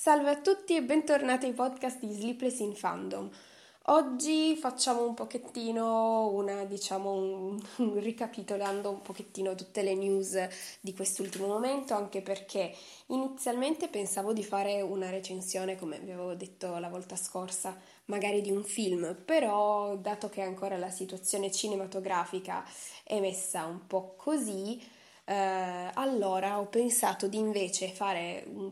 Salve a tutti e bentornati ai podcast di Sleepless in Fandom. Oggi facciamo un pochettino una, diciamo, un, un, ricapitolando un pochettino tutte le news di quest'ultimo momento, anche perché inizialmente pensavo di fare una recensione, come vi avevo detto la volta scorsa, magari di un film, però dato che ancora la situazione cinematografica è messa un po' così, eh, allora ho pensato di invece fare un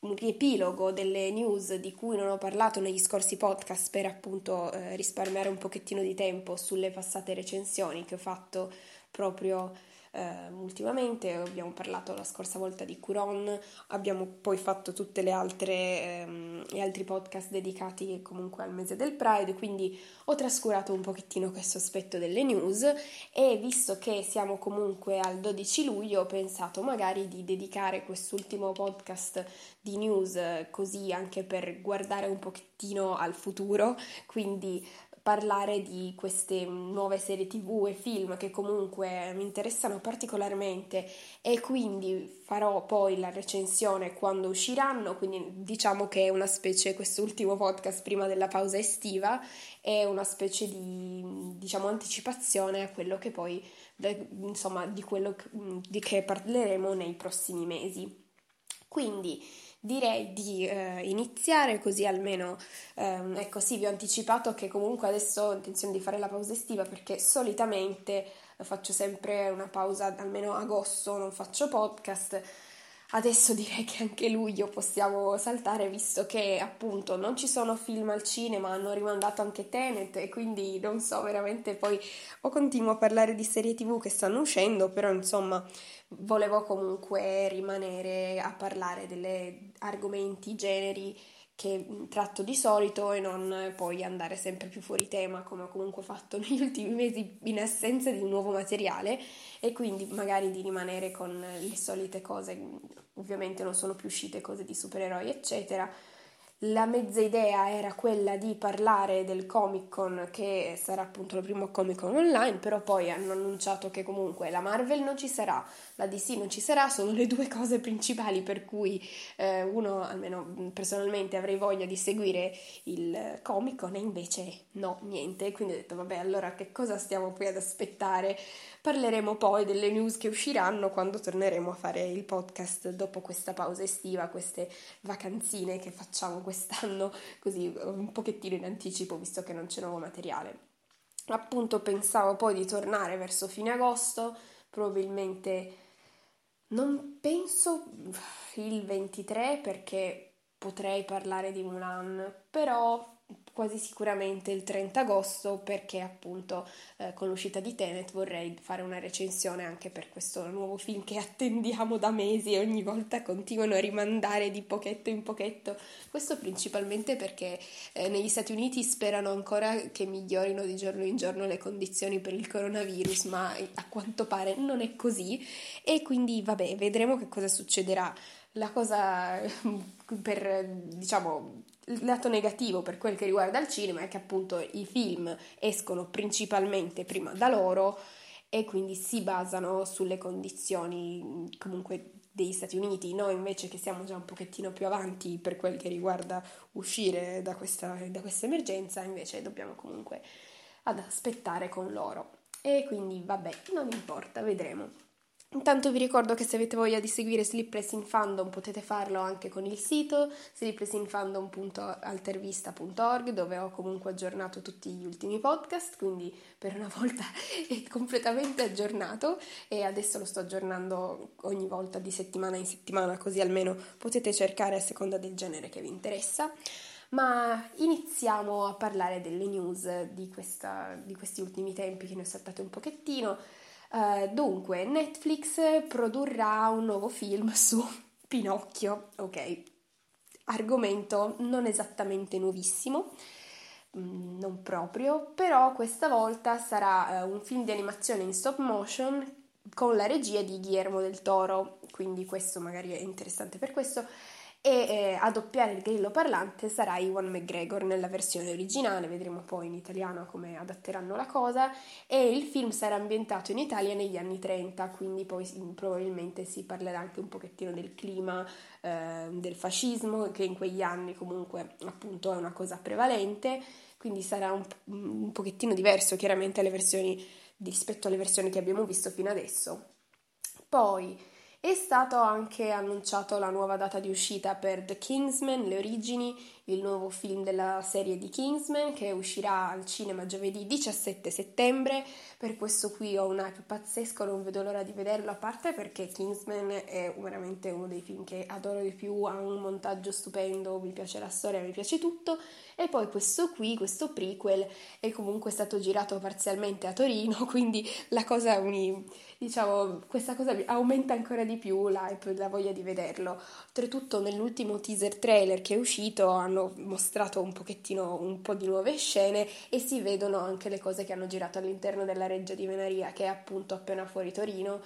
un riepilogo delle news di cui non ho parlato negli scorsi podcast per appunto eh, risparmiare un pochettino di tempo sulle passate recensioni che ho fatto proprio eh, ultimamente, abbiamo parlato la scorsa volta di Curon, abbiamo poi fatto tutti ehm, gli altri podcast dedicati comunque al mese del Pride, quindi ho trascurato un pochettino questo aspetto delle news e visto che siamo comunque al 12 luglio ho pensato magari di dedicare quest'ultimo podcast di news così anche per guardare un pochettino al futuro, quindi parlare di queste nuove serie tv e film che comunque mi interessano particolarmente e quindi farò poi la recensione quando usciranno, quindi diciamo che è una specie, quest'ultimo podcast prima della pausa estiva, è una specie di diciamo anticipazione a quello che poi insomma di quello di che parleremo nei prossimi mesi. Quindi direi di eh, iniziare così almeno, ehm, ecco sì, vi ho anticipato che comunque adesso ho intenzione di fare la pausa estiva perché solitamente faccio sempre una pausa, almeno agosto non faccio podcast. Adesso direi che anche luglio possiamo saltare visto che appunto non ci sono film al cinema, hanno rimandato anche Tenet e quindi non so veramente poi o continuo a parlare di serie tv che stanno uscendo, però insomma volevo comunque rimanere a parlare degli argomenti, generi che tratto di solito e non poi andare sempre più fuori tema come ho comunque fatto negli ultimi mesi in assenza di nuovo materiale e quindi magari di rimanere con le solite cose, ovviamente non sono più uscite cose di supereroi eccetera, la mezza idea era quella di parlare del Comic Con che sarà appunto il primo Comic Con online, però poi hanno annunciato che comunque la Marvel non ci sarà, la DC non ci sarà, sono le due cose principali per cui eh, uno, almeno personalmente, avrei voglia di seguire il Comic Con e invece no, niente. Quindi ho detto vabbè, allora che cosa stiamo poi ad aspettare? Parleremo poi delle news che usciranno quando torneremo a fare il podcast dopo questa pausa estiva, queste vacanzine che facciamo quest'anno così un pochettino in anticipo visto che non c'è nuovo materiale. Appunto pensavo poi di tornare verso fine agosto, probabilmente non penso il 23 perché potrei parlare di Mulan, però quasi sicuramente il 30 agosto perché appunto eh, con l'uscita di Tenet vorrei fare una recensione anche per questo nuovo film che attendiamo da mesi e ogni volta continuano a rimandare di pochetto in pochetto. Questo principalmente perché eh, negli Stati Uniti sperano ancora che migliorino di giorno in giorno le condizioni per il coronavirus, ma a quanto pare non è così e quindi vabbè, vedremo che cosa succederà. La cosa per diciamo il lato negativo per quel che riguarda il cinema è che appunto i film escono principalmente prima da loro e quindi si basano sulle condizioni comunque degli Stati Uniti, noi invece che siamo già un pochettino più avanti per quel che riguarda uscire da questa, da questa emergenza, invece dobbiamo comunque ad aspettare con loro. E quindi vabbè, non importa, vedremo. Intanto vi ricordo che se avete voglia di seguire Sleepless in Fandom potete farlo anche con il sito sleeplessinfandom.altervista.org dove ho comunque aggiornato tutti gli ultimi podcast, quindi per una volta è completamente aggiornato e adesso lo sto aggiornando ogni volta di settimana in settimana così almeno potete cercare a seconda del genere che vi interessa. Ma iniziamo a parlare delle news di, questa, di questi ultimi tempi che ne ho saltate un pochettino. Uh, dunque, Netflix produrrà un nuovo film su Pinocchio, ok, argomento non esattamente nuovissimo, mm, non proprio, però questa volta sarà uh, un film di animazione in stop motion con la regia di Guillermo del Toro, quindi questo magari è interessante per questo. E eh, a doppiare il grillo parlante sarà Iwan McGregor nella versione originale, vedremo poi in italiano come adatteranno la cosa e il film sarà ambientato in Italia negli anni 30, quindi poi probabilmente si parlerà anche un pochettino del clima eh, del fascismo che in quegli anni comunque appunto è una cosa prevalente, quindi sarà un, un pochettino diverso chiaramente alle versioni rispetto alle versioni che abbiamo visto fino adesso. Poi è stato anche annunciato la nuova data di uscita per The Kingsman, Le origini, il nuovo film della serie di Kingsman che uscirà al cinema giovedì 17 settembre. Per questo qui ho un hype pazzesco, non vedo l'ora di vederlo, a parte perché Kingsman è veramente uno dei film che adoro di più, ha un montaggio stupendo, mi piace la storia, mi piace tutto. E poi questo qui, questo prequel, è comunque stato girato parzialmente a Torino, quindi la cosa mi diciamo, questa cosa aumenta ancora di più l'hype, la voglia di vederlo. Oltretutto nell'ultimo teaser trailer che è uscito hanno mostrato un pochettino un po' di nuove scene e si vedono anche le cose che hanno girato all'interno della Reggia di Venaria che è appunto appena fuori Torino.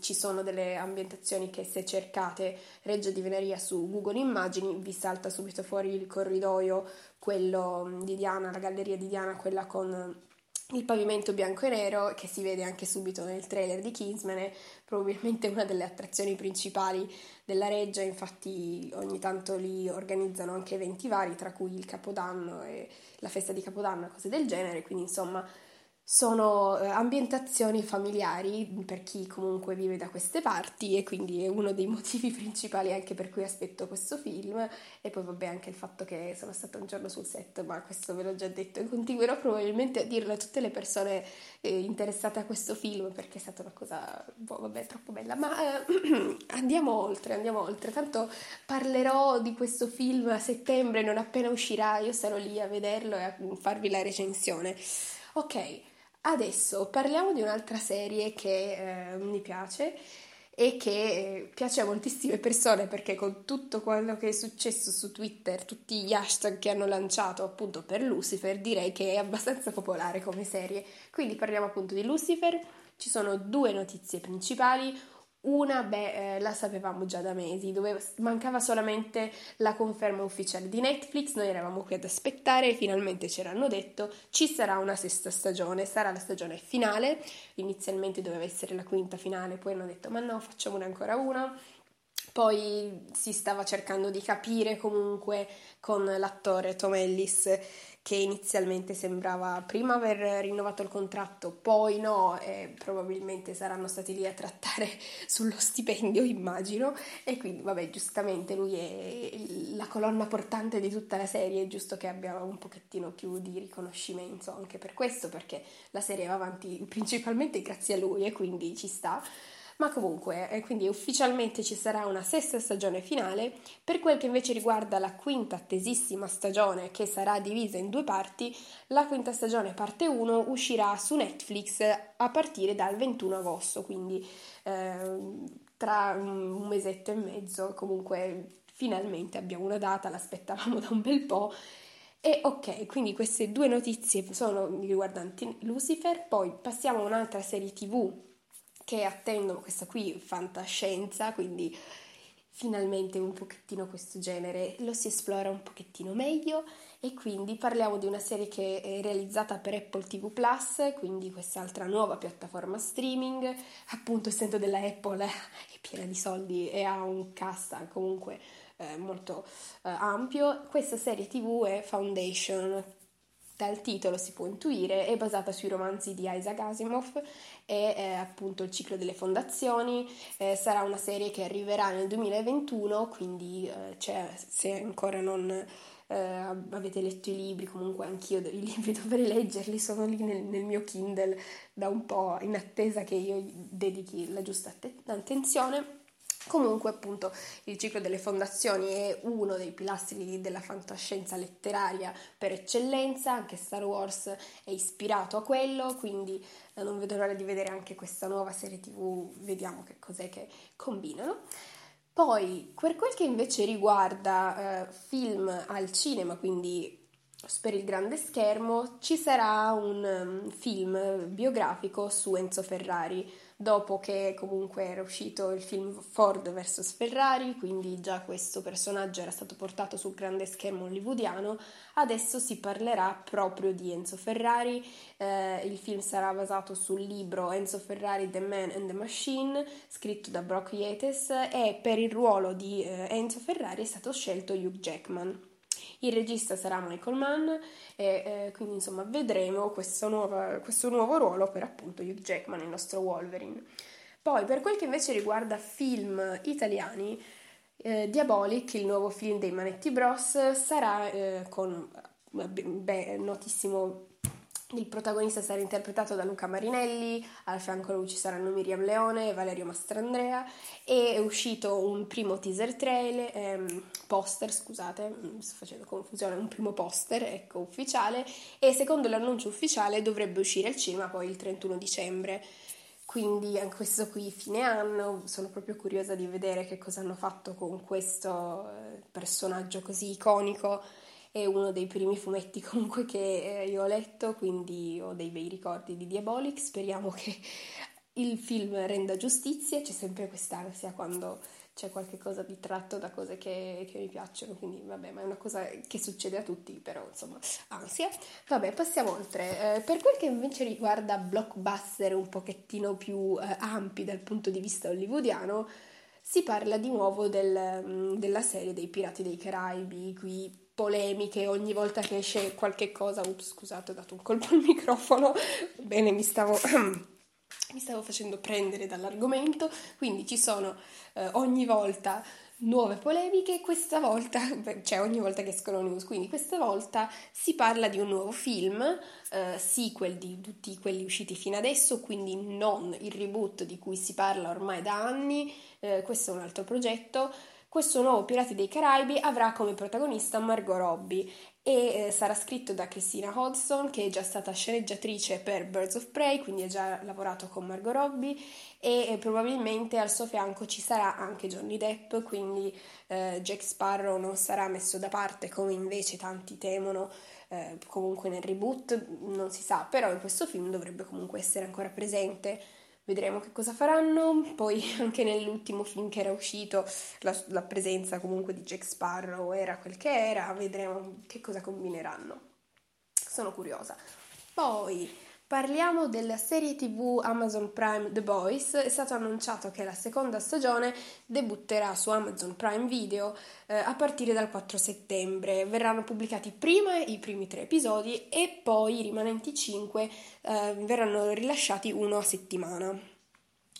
Ci sono delle ambientazioni che se cercate Reggio di Venaria su Google Immagini vi salta subito fuori il corridoio, quello di Diana, la galleria di Diana, quella con il pavimento bianco e nero, che si vede anche subito nel trailer di Kingsman, è probabilmente una delle attrazioni principali della reggia, infatti ogni tanto lì organizzano anche eventi vari, tra cui il Capodanno e la festa di Capodanno e cose del genere, quindi insomma sono eh, ambientazioni familiari per chi comunque vive da queste parti e quindi è uno dei motivi principali anche per cui aspetto questo film. E poi vabbè anche il fatto che sono stata un giorno sul set ma questo ve l'ho già detto e continuerò probabilmente a dirlo a tutte le persone eh, interessate a questo film perché è stata una cosa boh, vabbè troppo bella. Ma eh, andiamo oltre andiamo oltre. Tanto parlerò di questo film a settembre non appena uscirà. Io sarò lì a vederlo e a farvi la recensione. Ok Adesso parliamo di un'altra serie che eh, mi piace e che eh, piace a moltissime persone perché con tutto quello che è successo su Twitter, tutti gli hashtag che hanno lanciato appunto per Lucifer, direi che è abbastanza popolare come serie. Quindi parliamo appunto di Lucifer, ci sono due notizie principali, una, beh, eh, la sapevamo già da mesi, dove mancava solamente la conferma ufficiale di Netflix, noi eravamo qui ad aspettare e finalmente ci hanno detto ci sarà una sesta stagione, sarà la stagione finale, inizialmente doveva essere la quinta finale, poi hanno detto ma no, facciamone ancora una, poi si stava cercando di capire comunque con l'attore Tom Ellis che inizialmente sembrava prima aver rinnovato il contratto, poi no, e probabilmente saranno stati lì a trattare sullo stipendio, immagino, e quindi vabbè, giustamente lui è la colonna portante di tutta la serie, è giusto che abbia un pochettino più di riconoscimento anche per questo, perché la serie va avanti principalmente grazie a lui e quindi ci sta. Ma comunque, eh, quindi ufficialmente ci sarà una sesta stagione finale. Per quel che invece riguarda la quinta attesissima stagione, che sarà divisa in due parti, la quinta stagione parte 1 uscirà su Netflix a partire dal 21 agosto, quindi eh, tra un mesetto e mezzo. Comunque, finalmente abbiamo una data, l'aspettavamo da un bel po'. E ok, quindi queste due notizie sono riguardanti Lucifer, poi passiamo a un'altra serie TV che attendono questa qui fantascienza, quindi finalmente un pochettino questo genere lo si esplora un pochettino meglio e quindi parliamo di una serie che è realizzata per Apple TV Plus, quindi quest'altra nuova piattaforma streaming, appunto essendo della Apple è piena di soldi e ha un cast comunque eh, molto eh, ampio. Questa serie TV è Foundation, dal titolo si può intuire, è basata sui romanzi di Isaac Asimov e eh, appunto il ciclo delle fondazioni. Eh, sarà una serie che arriverà nel 2021, quindi eh, se ancora non eh, avete letto i libri, comunque anch'io i libri dovrei leggerli, sono lì nel, nel, mio Kindle da un po' in attesa che io dedichi la giusta attenzione. Comunque, appunto, il ciclo delle fondazioni è uno dei pilastri della fantascienza letteraria per eccellenza, anche Star Wars è ispirato a quello, quindi eh, non vedo l'ora di vedere anche questa nuova serie TV, vediamo che cos'è che combinano. Poi, per quel che invece riguarda eh, film al cinema, quindi per il grande schermo, ci sarà un um, film biografico su Enzo Ferrari dopo che comunque era uscito il film Ford vs Ferrari, quindi già questo personaggio era stato portato sul grande schermo hollywoodiano, adesso si parlerà proprio di Enzo Ferrari, eh, il film sarà basato sul libro Enzo Ferrari The Man and the Machine, scritto da Brock Yates e per il ruolo di eh, Enzo Ferrari è stato scelto Hugh Jackman. Il regista sarà Michael Mann e eh, quindi insomma vedremo questo, nuova, questo nuovo ruolo per appunto Hugh Jackman, il nostro Wolverine. Poi per quel che invece riguarda film italiani, eh, Diabolic, il nuovo film dei Manetti Bros, sarà eh, con beh, notissimo il protagonista sarà interpretato da Luca Marinelli, al fianco lui ci saranno Miriam Leone e Valerio Mastrandrea e è uscito un primo teaser trailer, ehm, poster, scusate, sto facendo confusione, un primo poster, ecco, ufficiale e secondo l'annuncio ufficiale dovrebbe uscire al cinema poi il 31 dicembre. Quindi anche questo qui fine anno, sono proprio curiosa di vedere che cosa hanno fatto con questo eh, personaggio così iconico è uno dei primi fumetti comunque che eh, io ho letto, quindi ho dei bei ricordi di Diabolic, speriamo che il film renda giustizia, c'è sempre quest'ansia quando c'è qualcosa di tratto da cose che, che, mi piacciono, quindi vabbè, ma è una cosa che succede a tutti, però insomma, ansia. Vabbè, passiamo oltre. Eh, per quel che invece riguarda blockbuster un pochettino più eh, ampi dal punto di vista hollywoodiano, si parla di nuovo del, mm, della serie dei Pirati dei Caraibi, qui polemiche ogni volta che esce qualche cosa. Ups, scusate, ho dato un colpo al microfono. Bene, mi stavo, mi stavo facendo prendere dall'argomento. Quindi ci sono eh, ogni volta nuove polemiche, questa volta, cioè ogni volta che escono news, quindi questa volta si parla di un nuovo film, eh, sequel di tutti quelli usciti fino adesso, quindi non il reboot di cui si parla ormai da anni, eh, questo è un altro progetto. Questo nuovo Pirati dei Caraibi avrà come protagonista Margot Robbie e eh, sarà scritto da Christina Hodgson che è già stata sceneggiatrice per Birds of Prey, quindi ha già lavorato con Margot Robbie e eh, probabilmente al suo fianco ci sarà anche Johnny Depp, quindi eh, Jack Sparrow non sarà messo da parte come invece tanti temono. Eh, comunque nel reboot non si sa, però in questo film dovrebbe comunque essere ancora presente vedremo che cosa faranno. Poi anche nell'ultimo film che era uscito la, la, presenza comunque di Jack Sparrow era quel che era, vedremo che cosa combineranno. Sono curiosa. Poi Parliamo della serie tv Amazon Prime The Boys. È stato annunciato che la seconda stagione debutterà su Amazon Prime Video eh, a partire dal 4 settembre. Verranno pubblicati prima i primi tre episodi e poi i rimanenti cinque eh, verranno rilasciati uno a settimana.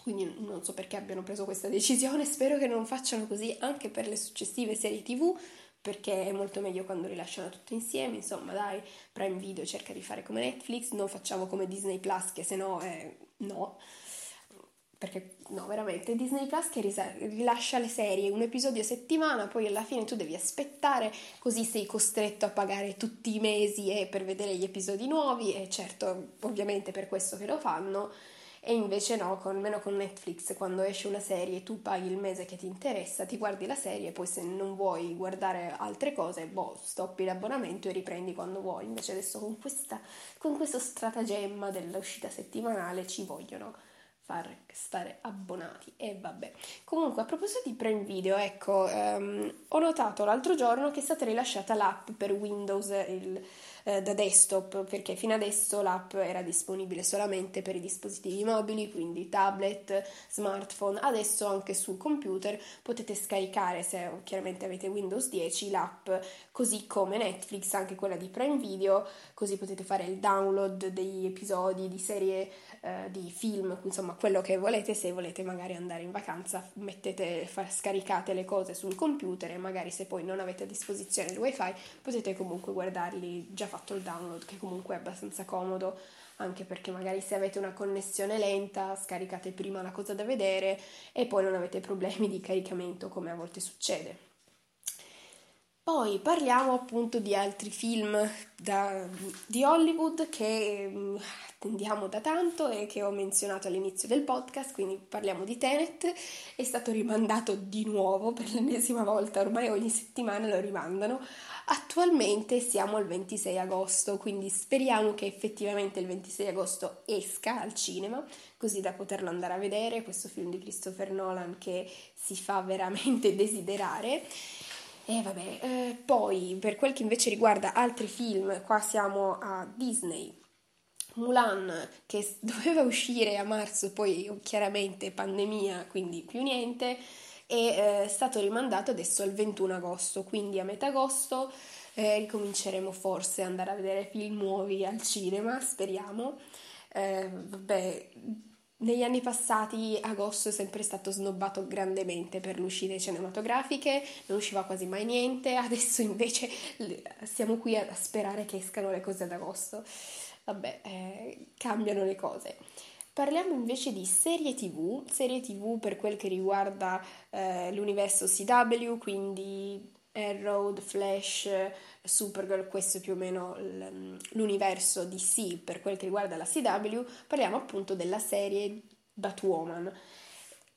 Quindi non so perché abbiano preso questa decisione, spero che non facciano così anche per le successive serie tv perché è molto meglio quando rilasciano tutto insieme, insomma dai, Prime Video cerca di fare come Netflix, non facciamo come Disney Plus che se no è no, perché no, veramente Disney Plus che rilascia le serie un episodio a settimana, poi alla fine tu devi aspettare, così sei costretto a pagare tutti i mesi eh, per vedere gli episodi nuovi e certo, ovviamente per questo che lo fanno e invece no, con, almeno con Netflix quando esce una serie tu paghi il mese che ti interessa, ti guardi la serie, poi se non vuoi guardare altre cose, boh, stoppi l'abbonamento e riprendi quando vuoi. Invece adesso con, questa, con questo stratagemma dell'uscita settimanale ci vogliono far stare abbonati e vabbè. Comunque, a proposito di Prime Video, ecco, um, ho notato l'altro giorno che è stata rilasciata l'app per Windows il, eh, da desktop, perché fino adesso l'app era disponibile solamente per i dispositivi mobili, quindi tablet, smartphone. Adesso anche sul computer potete scaricare, se chiaramente avete Windows 10, l'app, così come Netflix, anche quella di Prime Video, così potete fare il download degli episodi di serie eh, di film, insomma quello che volete, se volete magari andare in vacanza mettete, fa, scaricate le cose sul computer e magari se poi non avete a disposizione il wifi potete comunque guardarli già fatto il download che comunque è abbastanza comodo anche perché magari se avete una connessione lenta scaricate prima la cosa da vedere e poi non avete problemi di caricamento come a volte succede. Poi parliamo appunto di altri film da, di Hollywood che mm, attendiamo da tanto e che ho menzionato all'inizio del podcast, quindi parliamo di Tenet, è stato rimandato di nuovo per l'ennesima volta, ormai ogni settimana lo rimandano. Attualmente siamo al 26 agosto, quindi speriamo che effettivamente il 26 agosto esca al cinema, così da poterlo andare a vedere, questo film di Christopher Nolan che si fa veramente desiderare. E vabbè, eh, poi per quel che invece riguarda altri film, qua siamo a Disney. Mulan che doveva uscire a marzo, poi chiaramente pandemia, quindi più niente, è eh, stato rimandato adesso al 21 agosto, quindi a metà agosto eh, ricominceremo forse ad andare a vedere film nuovi al cinema, speriamo. Eh, vabbè, negli anni passati agosto è sempre stato snobbato grandemente per le uscite cinematografiche, non usciva quasi mai niente, adesso invece siamo qui a sperare che escano le cose ad agosto. Vabbè, eh, cambiano le cose. Parliamo invece di serie TV, serie TV per quel che riguarda eh, l'universo CW, quindi Arrow, The Flash, Supergirl, questo è più o meno l'universo DC per quel che riguarda la CW, parliamo appunto della serie Batwoman.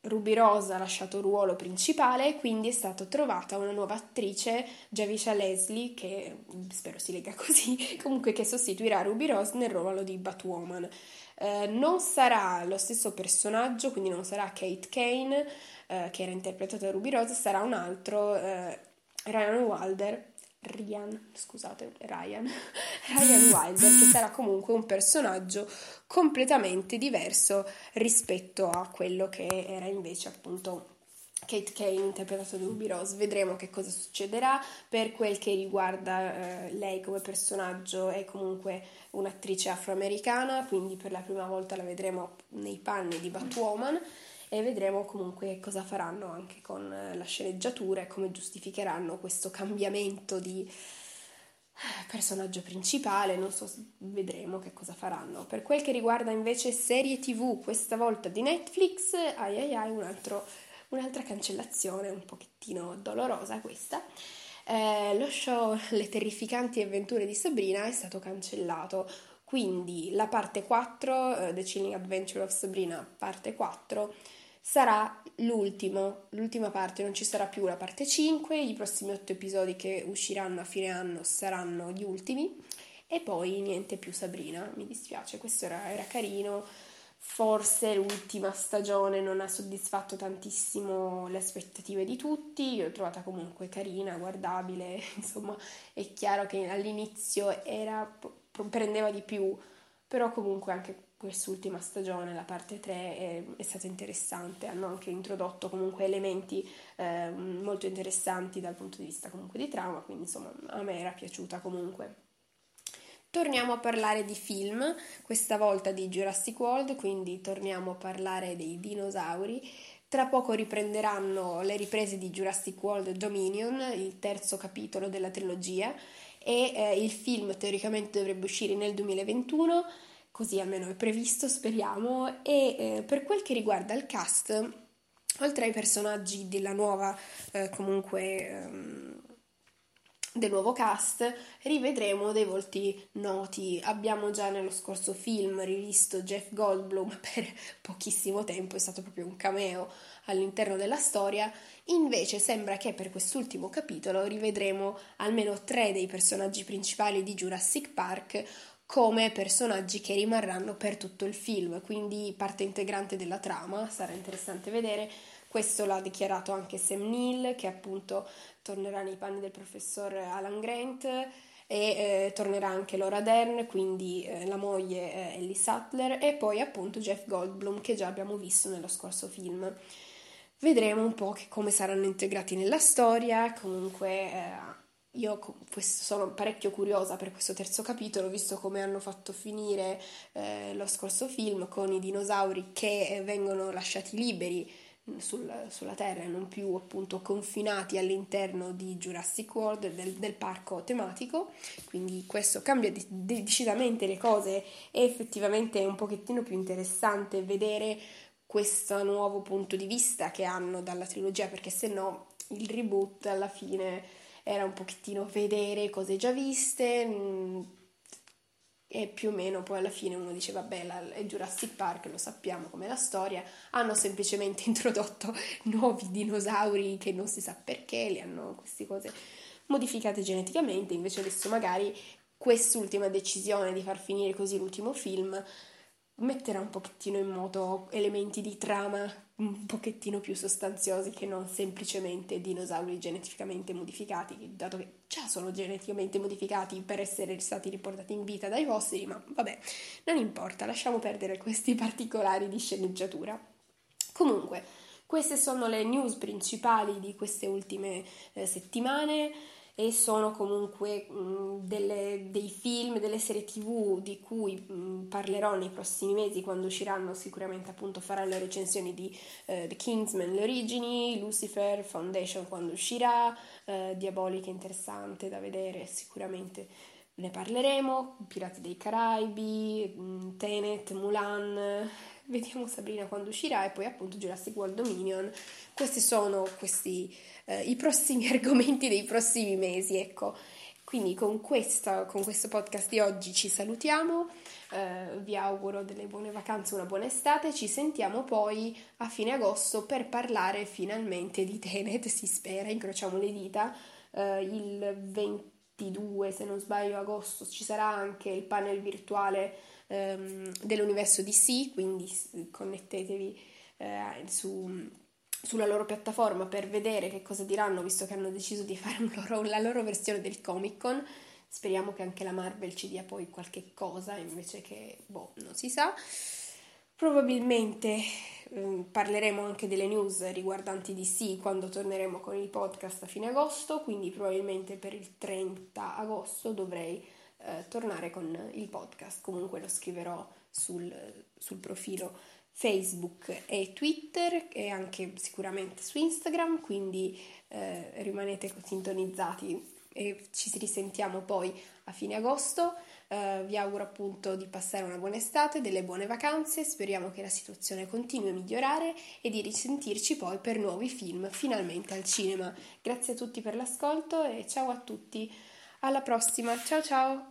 Ruby Rose ha lasciato il ruolo principale, quindi è stata trovata una nuova attrice, Javisha Leslie, che spero si legga così, comunque che sostituirà Ruby Rose nel ruolo di Batwoman. Eh, non sarà lo stesso personaggio, quindi non sarà Kate Kane, eh, che era interpretata da Ruby Rose, sarà un altro eh, Ryan Wilder, Ryan, scusate, Ryan, Ryan Wilder, che sarà comunque un personaggio completamente diverso rispetto a quello che era invece appunto Kate Kane interpretato da Ruby Rose. Vedremo che cosa succederà. Per quel che riguarda eh, lei come personaggio è comunque un'attrice afroamericana, quindi per la prima volta la vedremo nei panni di Batwoman e vedremo comunque cosa faranno anche con eh, la sceneggiatura e come giustificheranno questo cambiamento di eh, personaggio principale, non so, vedremo che cosa faranno. Per quel che riguarda invece serie TV, questa volta di Netflix, ai ai ai, un altro, un'altra cancellazione un pochettino dolorosa questa. Eh, lo show Le terrificanti avventure di Sabrina è stato cancellato, quindi la parte 4, uh, The Chilling Adventure of Sabrina, parte 4, sarà l'ultimo, l'ultima parte, non ci sarà più la parte 5, i prossimi 8 episodi che usciranno a fine anno saranno gli ultimi e poi niente più Sabrina, mi dispiace, questo era, era carino, forse l'ultima stagione non ha soddisfatto tantissimo le aspettative di tutti, l'ho trovata comunque carina, guardabile, insomma è chiaro che all'inizio era, prendeva di più, però comunque anche quest'ultima stagione, la parte 3, è, è, stata interessante, hanno anche introdotto comunque elementi eh, molto interessanti dal punto di vista comunque di trama, quindi insomma a me era piaciuta comunque. Torniamo a parlare di film, questa volta di Jurassic World, quindi torniamo a parlare dei dinosauri. Tra poco riprenderanno le riprese di Jurassic World Dominion, il terzo capitolo della trilogia, e eh, il film teoricamente dovrebbe uscire nel 2021 così almeno è previsto, speriamo, e eh, per quel che riguarda il cast, oltre ai personaggi della nuova, eh, comunque, ehm, del nuovo cast, rivedremo dei volti noti. Abbiamo già nello scorso film rivisto Jeff Goldblum per pochissimo tempo, è stato proprio un cameo all'interno della storia. Invece sembra che per quest'ultimo capitolo rivedremo almeno tre dei personaggi principali di Jurassic Park, come personaggi che rimarranno per tutto il film, quindi parte integrante della trama, sarà interessante vedere. Questo l'ha dichiarato anche Sam Neill, che appunto tornerà nei panni del professor Alan Grant e eh, tornerà anche Laura Dern, quindi eh, la moglie eh, Ellie Sattler e poi appunto Jeff Goldblum che già abbiamo visto nello scorso film. Vedremo un po' come saranno integrati nella storia, comunque eh, io sono parecchio curiosa per questo terzo capitolo, visto come hanno fatto finire eh, lo scorso film con i dinosauri che vengono lasciati liberi mm, sul, sulla Terra e non più appunto confinati all'interno di Jurassic World, del, del parco tematico. Quindi questo cambia di, decisamente le cose e effettivamente è un pochettino più interessante vedere questo nuovo punto di vista che hanno dalla trilogia, perché se no il reboot alla fine era un pochettino vedere cose già viste mm, e più o meno poi alla fine uno dice vabbè la, è Jurassic Park, lo sappiamo com'è la storia, hanno semplicemente introdotto nuovi dinosauri che non si sa perché, li hanno queste cose modificate geneticamente, invece adesso magari quest'ultima decisione di far finire così l'ultimo film metterà un pochettino in moto elementi di trama un pochettino più sostanziosi che non semplicemente dinosauri geneticamente modificati, dato che già sono geneticamente modificati per essere stati riportati in vita dai fossili, ma vabbè, non importa, lasciamo perdere questi particolari di sceneggiatura. Comunque, queste sono le news principali di queste ultime eh, settimane e sono comunque mh, delle, dei film, delle serie tv di cui mh, parlerò nei prossimi mesi quando usciranno, sicuramente appunto farò le recensioni di uh, The Kingsman, le origini, Lucifer, Foundation quando uscirà, uh, Diabolica interessante da vedere, sicuramente ne parleremo, Pirati dei Caraibi, mh, Tenet, Mulan, vediamo Sabrina quando uscirà e poi appunto Jurassic World Dominion. Questi sono questi, eh, i prossimi argomenti dei prossimi mesi, ecco. Quindi con, questa, con questo podcast di oggi ci salutiamo, eh, vi auguro delle buone vacanze, una buona estate, ci sentiamo poi a fine agosto per parlare finalmente di Tenet, si spera, incrociamo le dita, eh, il 22 se non sbaglio agosto ci sarà anche il panel virtuale ehm, dell'universo DC, quindi connettetevi eh, su, sulla loro piattaforma per vedere che cosa diranno, visto che hanno deciso di fare loro, la loro versione del Comic Con. Speriamo che anche la Marvel ci dia poi qualche cosa invece che, boh, non si sa. Probabilmente eh, parleremo anche delle news riguardanti DC quando torneremo con il podcast a fine agosto, quindi probabilmente per il 30 agosto dovrei eh, tornare con il podcast. Comunque lo scriverò sul, sul profilo Facebook e Twitter e anche sicuramente su Instagram, quindi eh, rimanete sintonizzati e ci risentiamo poi a fine agosto. Uh, vi auguro appunto di passare una buona estate, delle buone vacanze, speriamo che la situazione continui a migliorare e di risentirci poi per nuovi film finalmente al cinema. Grazie a tutti per l'ascolto e ciao a tutti, alla prossima, ciao ciao!